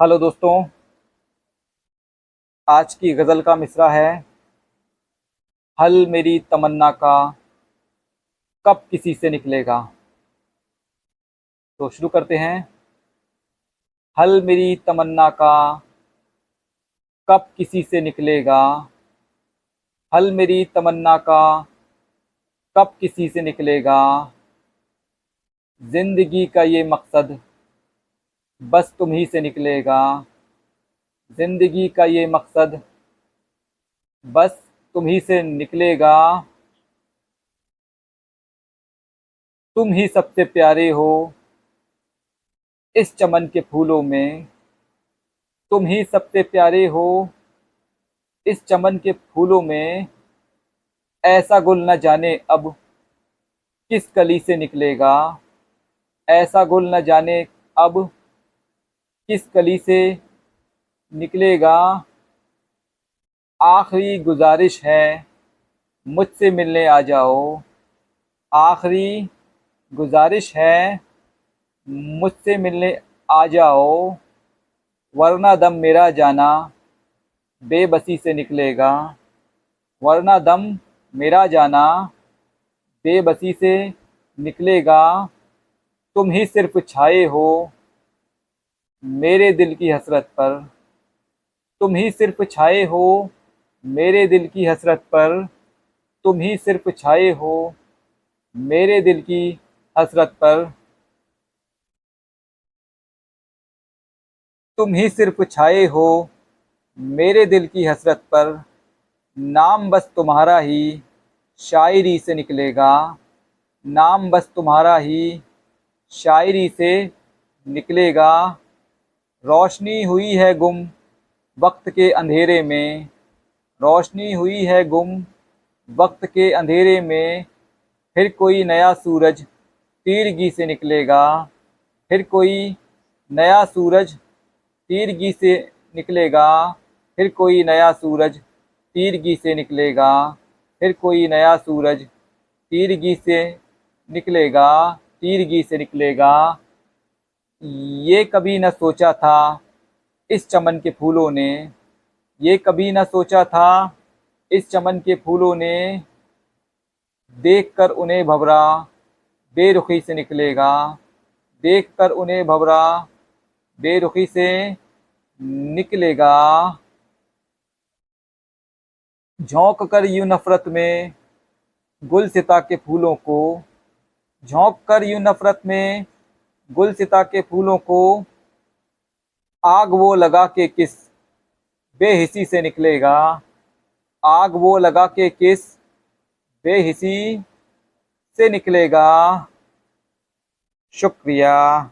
Hello दोस्तों, आज की गज़ल का मिसरा है, हल मेरी तमन्ना का, कब किसी से निकलेगा? तो शुरू करते हैं। हल मेरी तमन्ना का, कब किसी से निकलेगा? हल मेरी तमन्ना का, कब किसी से निकलेगा? ज़िंदगी का ये मकसद बस तुम ही से निकलेगा। ज़िंदगी का ये मकसद, बस तुम ही से निकलेगा। तुम ही सबसे प्यारे हो, इस चमन के फूलों में। तुम ही सबसे प्यारे हो, इस चमन के फूलों में। ऐसा गुल न जाने अब किस कली से निकलेगा। ऐसा गुल न जाने अब किस कली से निकलेगा? आखिरी गुजारिश है, मुझसे मिलने आ जाओ। आखिरी गुजारिश है, मुझसे मिलने आ जाओ। वरना दम मेरा जाना बेबसी से निकलेगा। वरना दम मेरा जाना बेबसी से निकलेगा। तुम ही सिर्फ़ छाए हो मेरे दिल की हसरत पर। तुम ही सिर्फ़ छाए हो, मेरे दिल की हसरत पर। तुम ही सिर्फ़ छाए हो, मेरे दिल की हसरत पर। तुम ही सिर्फ़ छाए हो, मेरे दिल की हसरत पर। नाम बस तुम्हारा ही शायरी से निकलेगा। नाम बस तुम्हारा ही शायरी से निकलेगा। रोशनी हुई है गुम, वक्त के अंधेरे में। रोशनी हुई है गुम, वक्त के अंधेरे में। फिर कोई नया सूरज तीरगी से निकलेगा। फिर कोई नया सूरज तीरगी से निकलेगा। फिर कोई नया सूरज तीरगी से निकलेगा। फिर कोई नया सूरज तीरगी से निकलेगा, तीरगी से निकलेगा। ये कभी न सोचा था इस चमन के फूलों ने। ये कभी न सोचा था इस चमन के फूलों ने। देखकर उन्हें भवरा, बेरुखी से निकलेगा। देखकर उन्हें भवरा, बेरुखी से निकलेगा। झोंक कर यूँ नफरत में गुल सिता के फूलों को झोंक कर यूँ नफरत में गुलसिता के फूलों को आग वो लगा के किस बेहिसी से निकलेगा? आग वो लगा के किस बेहिसी से निकलेगा? शुक्रिया।